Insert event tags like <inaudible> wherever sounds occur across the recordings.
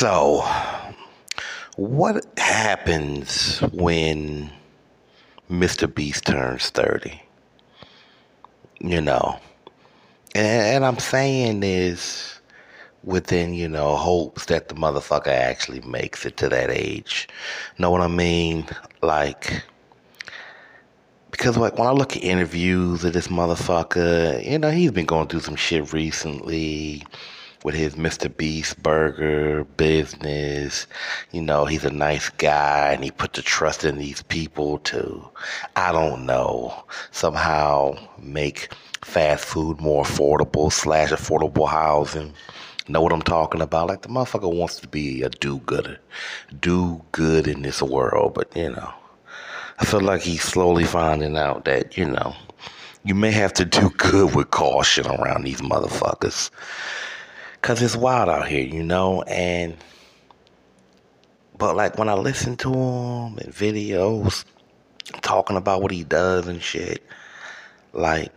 So, what happens when Mr. Beast turns 30? You know, and, and I'm saying this within, you know, hopes that the motherfucker actually makes it to that age. Know what I mean? Like, because like when I look at interviews of this motherfucker, you know, he's been going through some shit recently with his Mr. Beast burger business. You know, he's a nice guy and he put the trust in these people to, I don't know, somehow make fast food more affordable slash affordable housing. Know what I'm talking about? Like the motherfucker wants to be a do-gooder, do good in this world, but you know, I feel like he's slowly finding out that you know, you may have to do good with caution around these motherfuckers. Cause it's wild out here, you know, and but like when I listen to him in videos talking about what he does and shit, like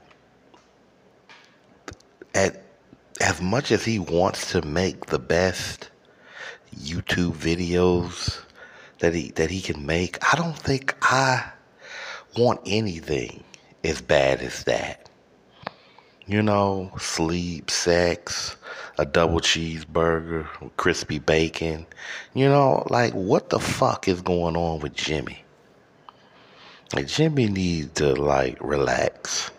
at as much as he wants to make the best YouTube videos that he that he can make, I don't think I want anything as bad as that. You know, sleep, sex, a double cheeseburger, crispy bacon. You know, like what the fuck is going on with Jimmy? Like Jimmy needs to like relax.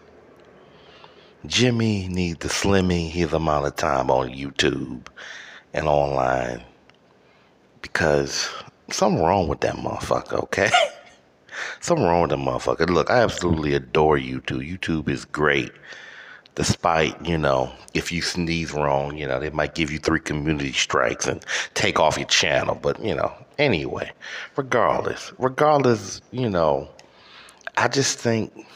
Jimmy needs to slimming his amount of time on YouTube and online because something wrong with that motherfucker, okay? <laughs> something wrong with that motherfucker. Look, I absolutely adore YouTube. YouTube is great despite, you know, if you sneeze wrong, you know, they might give you three community strikes and take off your channel. But, you know, anyway, regardless, regardless, you know, I just think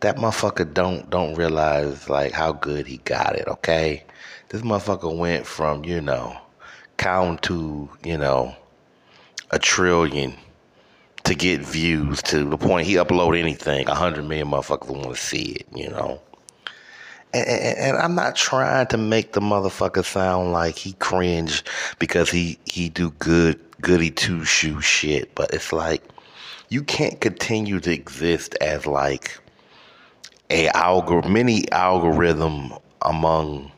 that motherfucker don't don't realize like how good he got it, okay? This motherfucker went from, you know, count to, you know, a trillion to get views to the point he upload anything, a hundred million motherfuckers want to see it, you know. And, and, I'm not trying to make the motherfucker sound like he cringe because he he do good goody two shoe shit, but it's like you can't continue to exist as like a algor mini algorithm among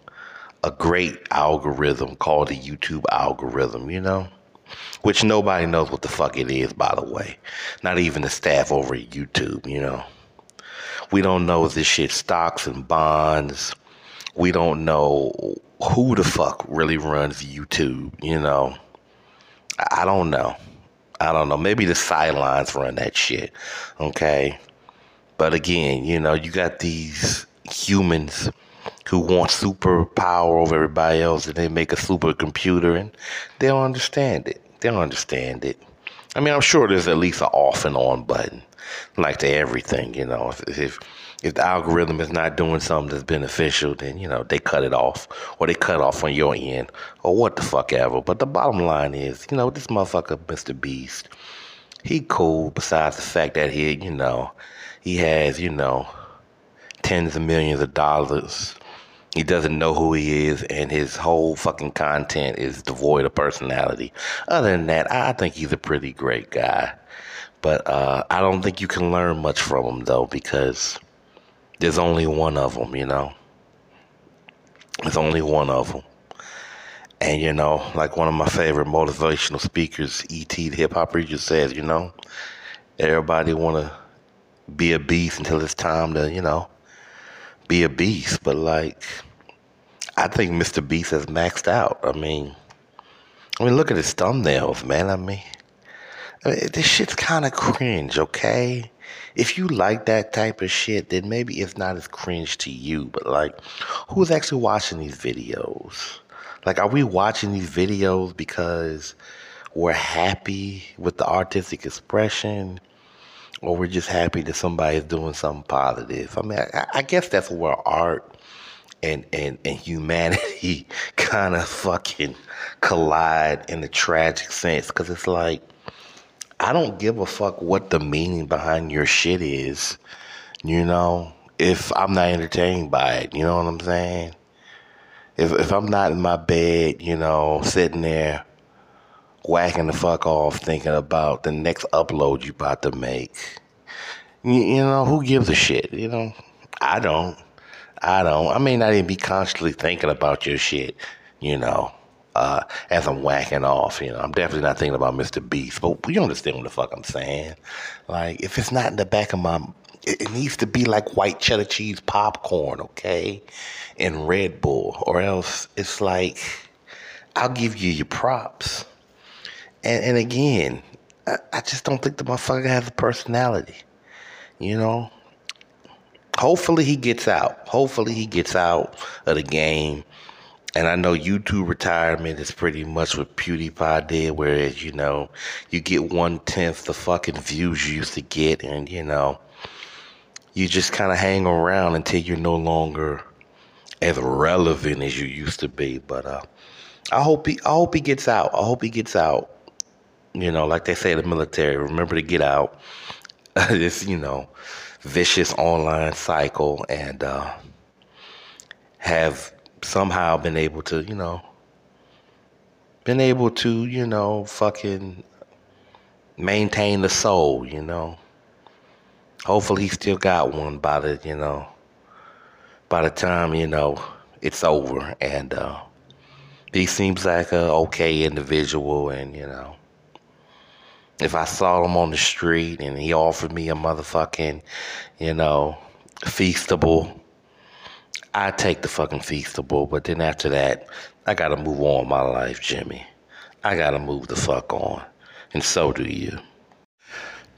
a great algorithm called the YouTube algorithm, you know? Which nobody knows what the fuck it is, by the way. Not even the staff over at YouTube, you know? We don't know this shit stocks and bonds. We don't know who the fuck really runs YouTube, you know. I don't know. I don't know. Maybe the sidelines run that shit. Okay. But again, you know, you got these humans who want superpower over everybody else and they make a supercomputer and they don't understand it. They don't understand it. I mean, I'm sure there's at least an off and on button like to everything, you know. If, if if the algorithm is not doing something that's beneficial, then you know they cut it off, or they cut off on your end, or what the fuck ever. But the bottom line is, you know, this motherfucker, Mr. Beast, he cool. Besides the fact that he, you know, he has, you know, tens of millions of dollars. He doesn't know who he is, and his whole fucking content is devoid of personality. Other than that, I think he's a pretty great guy. But uh, I don't think you can learn much from them though, because there's only one of them, you know. There's only one of them. And you know, like one of my favorite motivational speakers, E.T. the hip hop preacher says, you know, everybody want to be a beast until it's time to, you know, be a beast. But like, I think Mr. Beast has maxed out. I mean, I mean, look at his thumbnails, man. I mean, I mean, this shit's kind of cringe, okay? If you like that type of shit, then maybe it's not as cringe to you. But like, who's actually watching these videos? Like, are we watching these videos because we're happy with the artistic expression? Or we're just happy that somebody's doing something positive. I mean, I, I guess that's where art and and and humanity <laughs> kind of fucking collide in a tragic sense because it's like I don't give a fuck what the meaning behind your shit is, you know, if I'm not entertained by it, you know what I'm saying? if if I'm not in my bed, you know, sitting there whacking the fuck off, thinking about the next upload you about to make, you, you know, who gives a shit? You know, I don't. I don't. I may not even be constantly thinking about your shit, you know, uh, as I'm whacking off. You know, I'm definitely not thinking about Mr. Beast, but you understand what the fuck I'm saying. Like, if it's not in the back of my, it, it needs to be like white cheddar cheese popcorn, okay, and Red Bull, or else it's like, I'll give you your props. And, and again, I, I just don't think the motherfucker has a personality, you know hopefully he gets out. Hopefully he gets out of the game. And I know YouTube retirement is pretty much what PewDiePie did, whereas, you know, you get one tenth the fucking views you used to get, and, you know, you just kind of hang around until you're no longer as relevant as you used to be. But uh, I hope he, I hope he gets out. I hope he gets out. You know, like they say in the military, remember to get out. <laughs> this, you know, vicious online cycle and uh, have somehow been able to, you know, been able to, you know, fucking maintain the soul, you know. Hopefully he still got one by the, you know, by the time, you know, it's over. And uh, he seems like a okay individual and, you know, if I saw him on the street and he offered me a motherfucking, you know, feastable, I'd take the fucking feastable. Oh, but then after that, I gotta move on my life, Jimmy. I gotta move the fuck on. And so do you.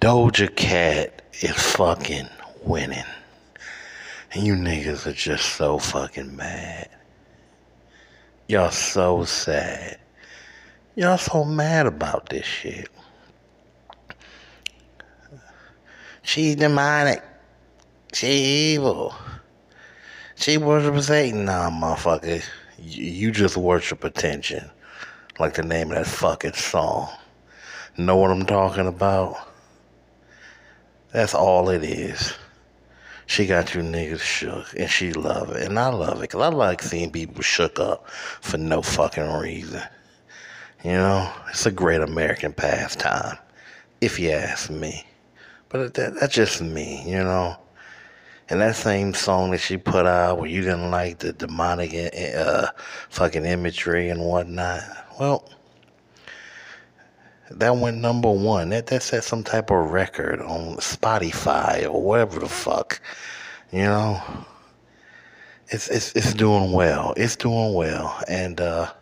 Doja Cat is fucking winning. And you niggas are just so fucking mad. Y'all so sad. Y'all so mad about this shit. She's demonic. She evil. She worships Satan. Nah, motherfucker. You, you just worship attention. Like the name of that fucking song. Know what I'm talking about? That's all it is. She got you niggas shook, and she love it, and I love it, cause I like seeing people shook up for no fucking reason. You know, it's a great American pastime, if you ask me. But that, that's just me, you know. And that same song that she put out where you didn't like the demonic uh, fucking imagery and whatnot, well, that went number one. That that set some type of record on Spotify or whatever the fuck, you know. It's it's it's doing well. It's doing well, and uh,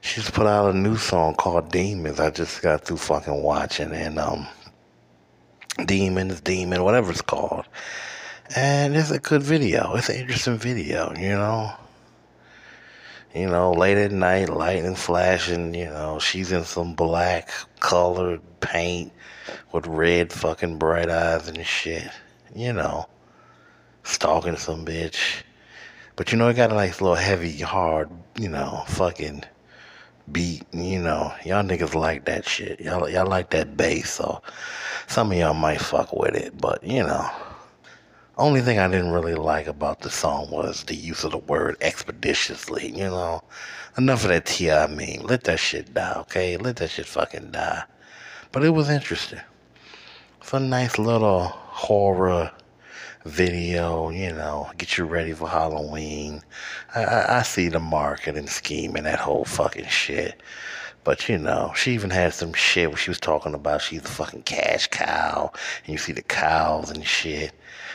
she's put out a new song called Demons. I just got through fucking watching, and um, Demons, Demon, whatever it's called. And it's a good video. It's an interesting video, you know. You know, late at night, lightning flashing, you know, she's in some black colored paint with red fucking bright eyes and shit. You know, stalking some bitch. But you know, it got a nice little heavy, hard, you know, fucking beat. You know, y'all niggas like that shit. Y'all, y'all like that bass, so some of y'all might fuck with it, but you know. Only thing I didn't really like about the song was the use of the word expeditiously, you know. Enough of that T.I. meme. Let that shit die, okay? Let that shit fucking die. But it was interesting. It's a nice little horror video, you know, get you ready for Halloween. I, I, I see the marketing scheme and that whole fucking shit. But you know, she even had some shit where she was talking about she's the fucking cash cow, and you see the cows and shit.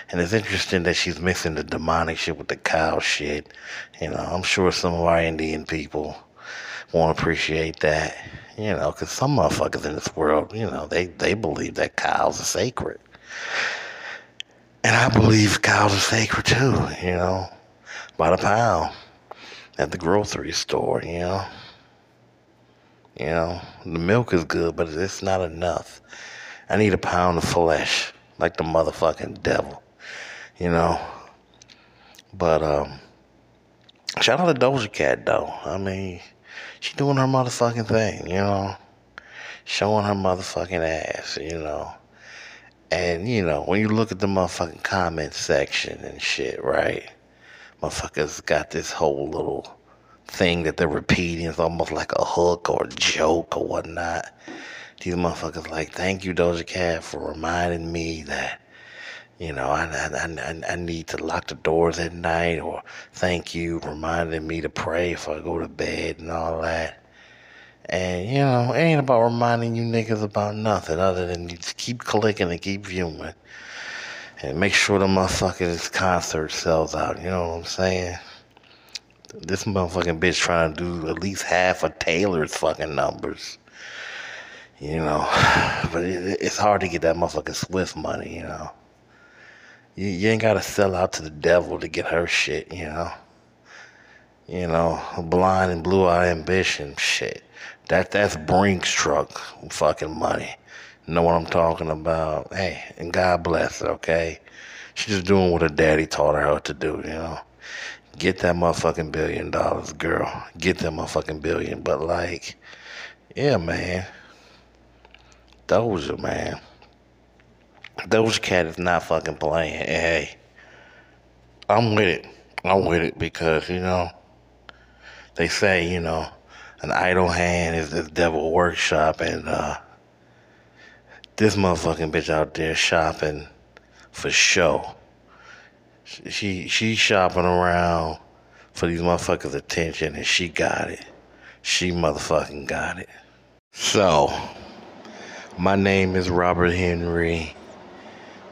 And it's interesting that she's mixing the demonic shit with the cow shit. You know, I'm sure some of our Indian people won't appreciate that. You know, because some motherfuckers in this world, you know, they, they believe that cows are sacred. And I believe cows are sacred too, you know, by the pound at the grocery store, you know. You know, the milk is good, but it's not enough. I need a pound of flesh, like the motherfucking devil. You know. But um shout out to Doja Cat though. I mean, she doing her motherfucking thing, you know. Showing her motherfucking ass, you know. And, you know, when you look at the motherfucking comment section and shit, right? Motherfuckers got this whole little thing that they're repeating. It's almost like a hook or a joke or whatnot. These motherfuckers like, thank you, Doja Cat, for reminding me that, you know, I, I, I, I need to lock the doors at night, or thank you, reminding me to pray if I go to bed and all that. And, you know, it ain't about reminding you niggas about nothing other than you just keep clicking and keep viewing. And make sure the motherfucking concert sells out, you know what I'm saying? This motherfucking bitch trying to do at least half of Taylor's fucking numbers. You know, <sighs> but it, it's hard to get that motherfucking Swift money, you know. You, you ain't gotta sell out to the devil to get her shit, you know. You know, blind and blue eye ambition, shit. That that's Brinks truck fucking money. Know what I'm talking about? Hey, and God bless her, okay? She's just doing what her daddy taught her how to do, you know. Get that motherfucking billion dollars, girl. Get that motherfucking billion. But like, yeah, man. Doja, man. Doja Cat is not fucking playing. Hey, I'm with it. I'm with it because, you know, they say, you know, an idle hand is the devil workshop and uh this motherfucking bitch out there shopping for show. She she shopping around for these motherfuckers' attention and she got it. She motherfucking got it. So my name is Robert Henry,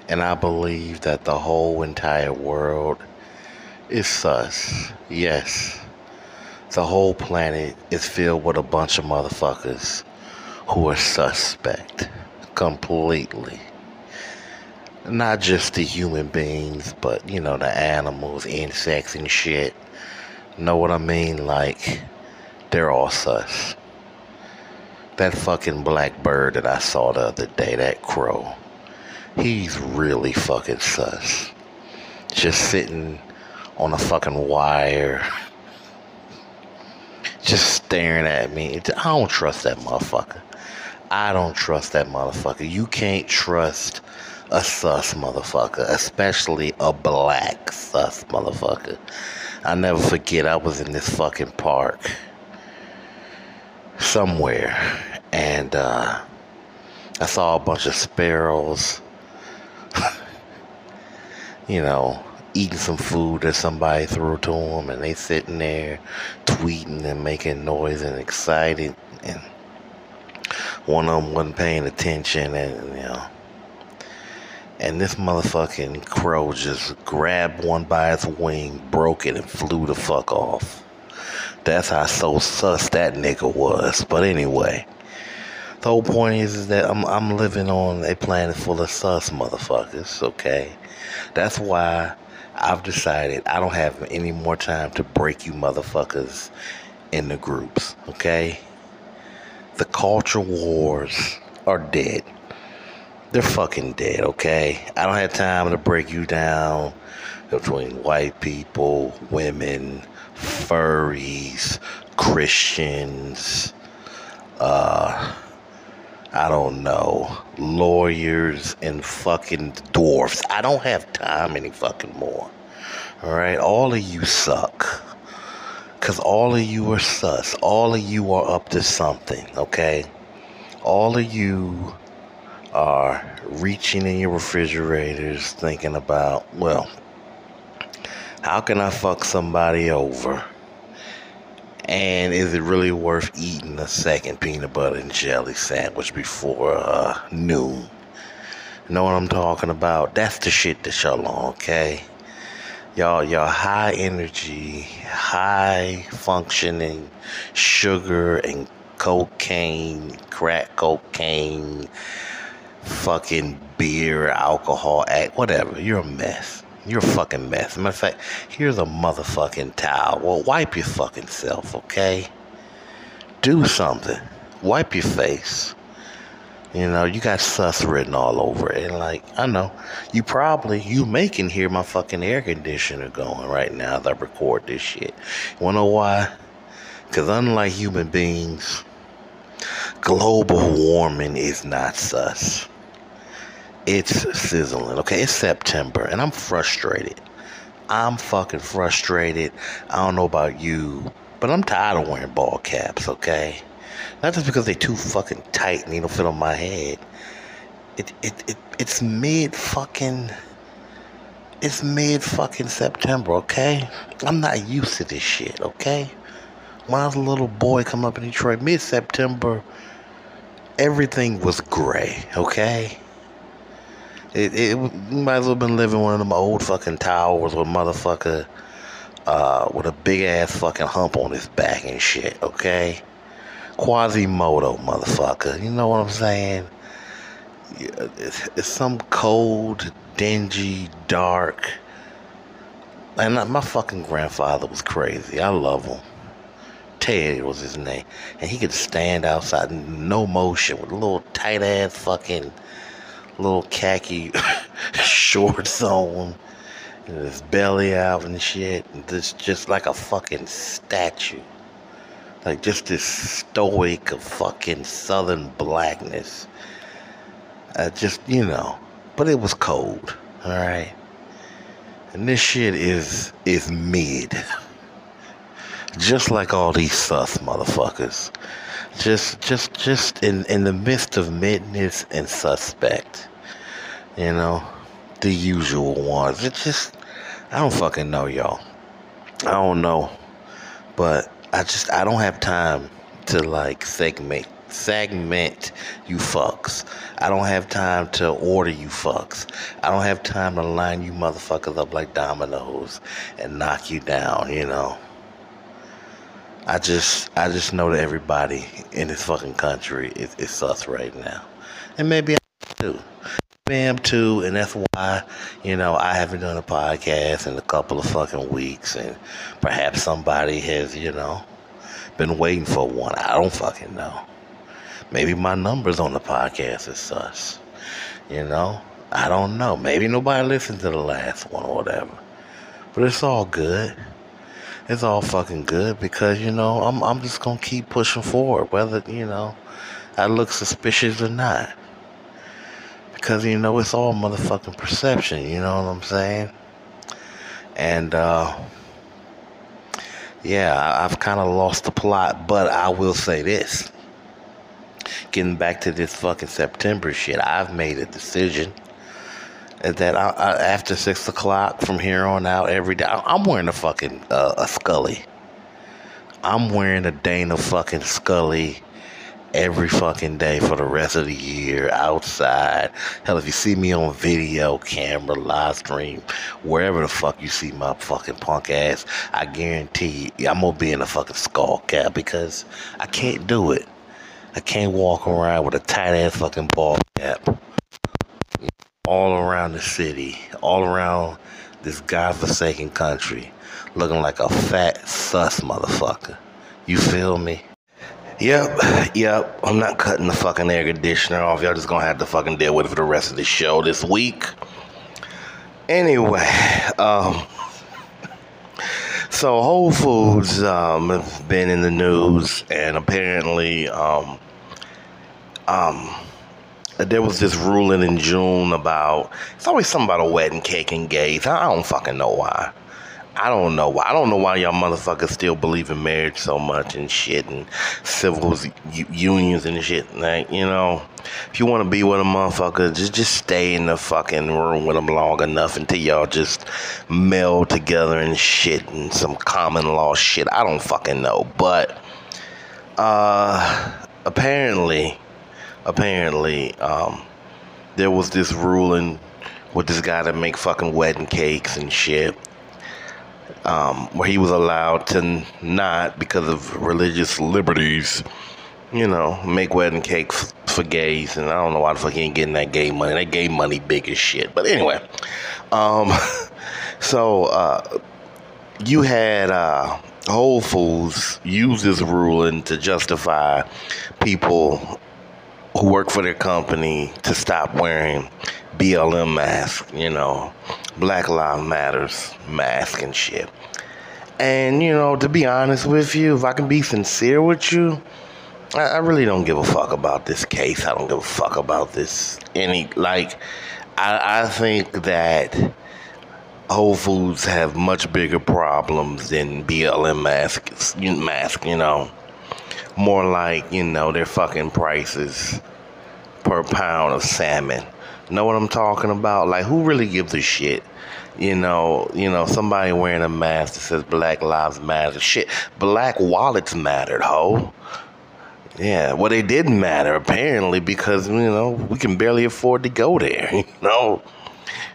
and I believe that the whole entire world is sus. Yes, the whole planet is filled with a bunch of motherfuckers who are suspect completely. Not just the human beings, but you know, the animals, insects, and shit. Know what I mean? Like, they're all sus that fucking black bird that I saw the other day, that crow, he's really fucking sus. Just sitting on a fucking wire, <laughs> just staring at me. I don't trust that motherfucker. I don't trust that motherfucker. You can't trust a sus motherfucker, especially a black sus motherfucker. I never forget I was in this fucking park somewhere, and uh, I saw a bunch of sparrows, <laughs> you know, eating some food that somebody threw to them, and they sitting there tweeting and making noise and excited, and one of them wasn't paying attention, and you know. And this motherfucking crow just grabbed one by its wing, broke it, and flew the fuck off. That's how so sus that nigga was. But anyway, the whole point is, is that I'm I'm living on a planet full of sus motherfuckers. Okay, that's why I've decided I don't have any more time to break you motherfuckers into groups. Okay, the culture wars are dead. They're fucking dead. Okay, I don't have time to break you down between white people, women furries, Christians, uh, I don't know, lawyers and fucking dwarfs. I don't have time any fucking more. All right, all of you suck. Cause all of you are sus. All of you are up to something, okay? All of you are reaching in your refrigerators thinking about, well, how can I fuck somebody over? And is it really worth eating a second peanut butter and jelly sandwich before uh, noon? Know what I'm talking about? That's the shit that y'all on, okay? Y'all, y'all high energy, high functioning sugar and cocaine, crack cocaine, fucking beer, alcohol, act, whatever. You're a mess. You're a fucking mess. Matter of fact, here's a motherfucking towel. Well, wipe your fucking self, okay? Do something. Wipe your face. You know, you got sus written all over it. And like, I know, you probably, you may can hear my fucking air conditioner going right now as I record this shit. You wanna know why? Because unlike human beings, global warming is not sus. It's sizzling. Okay, it's September and I'm frustrated. I'm fucking frustrated. I don't know about you, But I'm tired of wearing ball caps, okay? Not just because they're too fucking tight and they don't fit on my head. It it, it it's mid fucking it's mid fucking September, okay? I'm not used to this shit, okay? When I was a little boy coming up in Detroit, mid September, everything was gray, okay? It, it, might as well been living one of them old fucking towers with motherfucker uh, with a big ass fucking hump on his back and shit, okay? Quasimodo, motherfucker. You know what I'm saying? It's, it's some cold, dingy, dark. And my fucking grandfather was crazy. I love him. Ted was his name. And he could stand outside no motion with a little tight ass fucking little khaki <laughs> shorts on and his belly out and shit. And just, just like a fucking statue. Like just this stoic of fucking southern blackness. Just, you know. But it was cold. Alright. And this shit is is mid. <laughs> Just like all these sus motherfuckers just just just in in the midst of midness and suspect you know the usual ones. It just i don't fucking know y'all. I don't know. But i just i don't have time to like segment segment you fucks. I don't have time to order you fucks. I don't have time to line you motherfuckers up like dominoes and knock you down you know I just I just know that everybody in this fucking country is, is sus right now. And maybe I too. Maybe I am too, and that's why, you know, I haven't done a podcast in a couple of fucking weeks and perhaps somebody has, you know, been waiting for one. I don't fucking know. Maybe my numbers on the podcast is sus. You know? I don't know. Maybe nobody listened to the last one or whatever. But it's all good it's all fucking good because you know I'm I'm just gonna keep pushing forward, whether you know I look suspicious or not. Because you know it's all motherfucking perception. You know what I'm saying? And uh, yeah, I've kind of lost the plot, but I will say this. Getting back to this fucking September shit, I've made a decision that I, I, after six o'clock from here on out every day, I'm wearing a fucking uh, a Scully. I'm wearing a Dana fucking Scully every fucking day for the rest of the year outside. Hell, if you see me on video, camera, live stream, wherever the fuck you see my fucking punk ass, I guarantee I'm gonna be in a fucking skull cap because I can't do it. I can't walk around with a tight ass fucking ball cap all around the city, all around this godforsaken country, looking like a fat sus motherfucker. You feel me? Yep, yep. I'm not cutting the fucking air conditioner off. Y'all just gonna have to fucking deal with it for the rest of the show this week. Anyway, um, so Whole Foods um, have been in the news, and apparently, um, um, there was this ruling in June about it's always something about a wedding cake and gays. I don't fucking know why. I don't know why. I don't know why y'all motherfuckers still believe in marriage so much and shit and civil unions and shit. Like, you know, if you want to be with a motherfucker, just just stay in the fucking room with them long enough until y'all just meld together and shit and some common law shit. I don't fucking know, but uh, apparently apparently um, there was this ruling with this guy that make fucking wedding cakes and shit um, where he was allowed to not because of religious liberties you know make wedding cakes for gays and i don't know why the fuck he ain't getting that gay money. That gay money big as shit. But anyway um, <laughs> so uh, you had uh, whole foods use this ruling to justify people who work for their company to stop wearing BLM masks, you know, Black Lives Matters mask and shit. And, you know, to be honest with you, if I can be sincere with you, I, I really don't give a fuck about this case. I don't give a fuck about this any, like, I, I think that Whole Foods have much bigger problems than BLM masks, mask, you know. More like, you know, their fucking prices per pound of salmon. Know what I'm talking about? Like, who really gives a shit? You know, you know, somebody wearing a mask that says Black Lives Matter. Shit, black wallets mattered, ho. Yeah, well, they didn't matter apparently because you know we can barely afford to go there. <laughs> You know,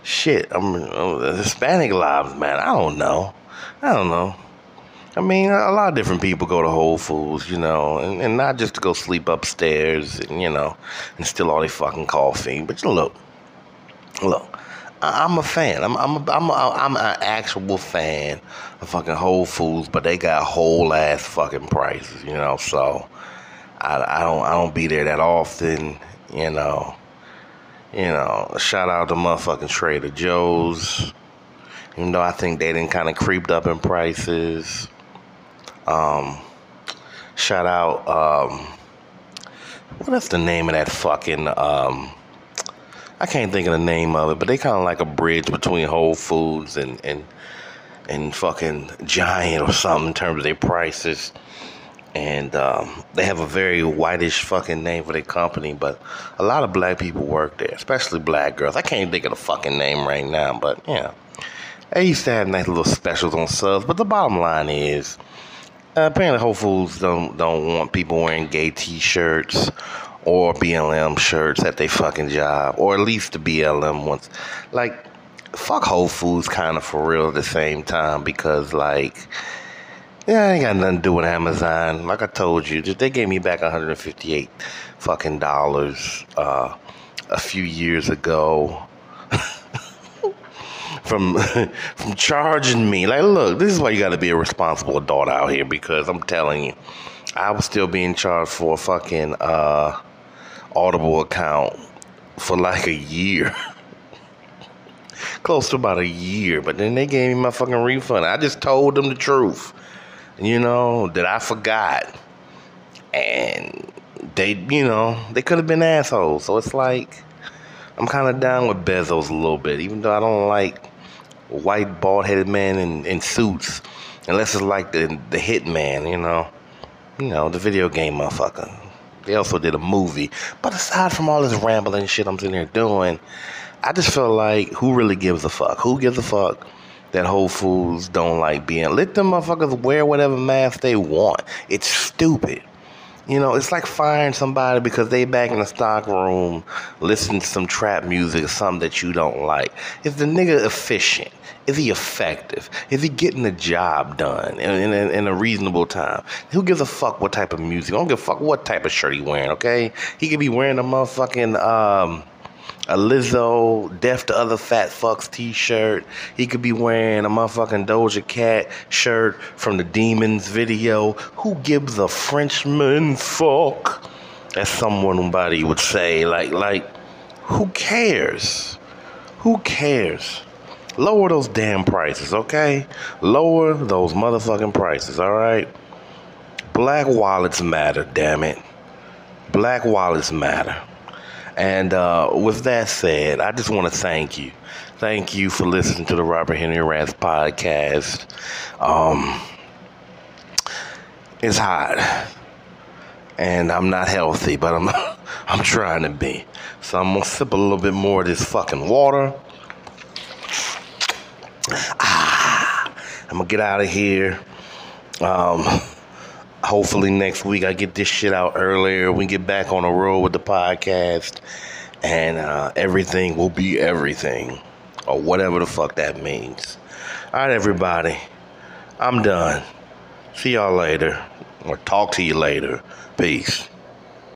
shit. I'm, I'm Hispanic lives matter. I don't know. I don't know. I mean, a lot of different people go to Whole Foods, you know, and, and not just to go sleep upstairs, and, you know, and steal all their fucking coffee. But you look, look, I, am a fan. I'm I'm a, I'm a, I'm an actual fan of fucking Whole Foods, but they got whole ass fucking prices, you know. So I, I don't I don't be there that often, you know. You know, shout out to motherfucking Trader Joe's. Even though I think they didn't kind of creeped up in prices. Um, shout out, um, what is the name of that fucking, um, I can't think of the name of it, but they kind of like a bridge between Whole Foods and, and, and fucking Giant or something in terms of their prices. And um, they have a very whitish fucking name for their company, but a lot of black people work there, especially black girls. I can't think of the fucking name right now, but yeah. They used to have nice little specials on subs, but the bottom line is, apparently, Whole Foods don't don't want people wearing gay T-shirts or BLM shirts at their fucking job, or at least the BLM ones. Like, fuck Whole Foods, kind of for real at the same time because like. Yeah, I ain't got nothing to do with Amazon. Like I told you, they gave me back 158 fucking dollars uh, a few years ago <laughs> from <laughs> from charging me. Like, look, this is why you got to be a responsible adult out here because I'm telling you, I was still being charged for a fucking uh, Audible account for like a year. <laughs> Close to about a year, but then they gave me my fucking refund. I just told them the truth, you know, that I forgot. And they, you know, they could have been assholes. So it's like, I'm kind of down with Bezos a little bit, even though I don't like white bald headed men in, in suits, unless it's like the the hitman, you know, you know the video game motherfucker. They also did a movie, but aside from all this rambling shit I'm sitting here doing, I just feel like who really gives a fuck? Who gives a fuck? That Whole Foods don't like being. Let them motherfuckers wear whatever mask they want. It's stupid. You know, it's like firing somebody because they back in the stock room listening to some trap music or something that you don't like. Is the nigga efficient? Is he effective? Is he getting the job done in, in, in, a reasonable time? Who gives a fuck what type of music? I don't give a fuck what type of shirt he wearing, okay? He could be wearing a motherfucking, um, a Lizzo Deaf to Other Fat Fucks t shirt. He could be wearing a motherfucking Doja Cat shirt from the Demons video. Who gives a Frenchman fuck? As somebody would say. Like, like, who cares? Who cares? Lower those damn prices, okay? Lower those motherfucking prices, alright? Black wallets matter, damn it. Black wallets matter. And uh, with that said, I just want to thank you. Thank you for listening to the Robert Henry Rants podcast. Um, it's hot, and I'm not healthy, but I'm <laughs> I'm trying to be. So I'm gonna sip a little bit more of this fucking water. Ah, I'm gonna get out of here. Um, hopefully next week I get this shit out earlier. We get back on the road with the podcast, and uh, everything will be everything, or whatever the fuck that means. All right, everybody, I'm done. See y'all later, or talk to you later. Peace.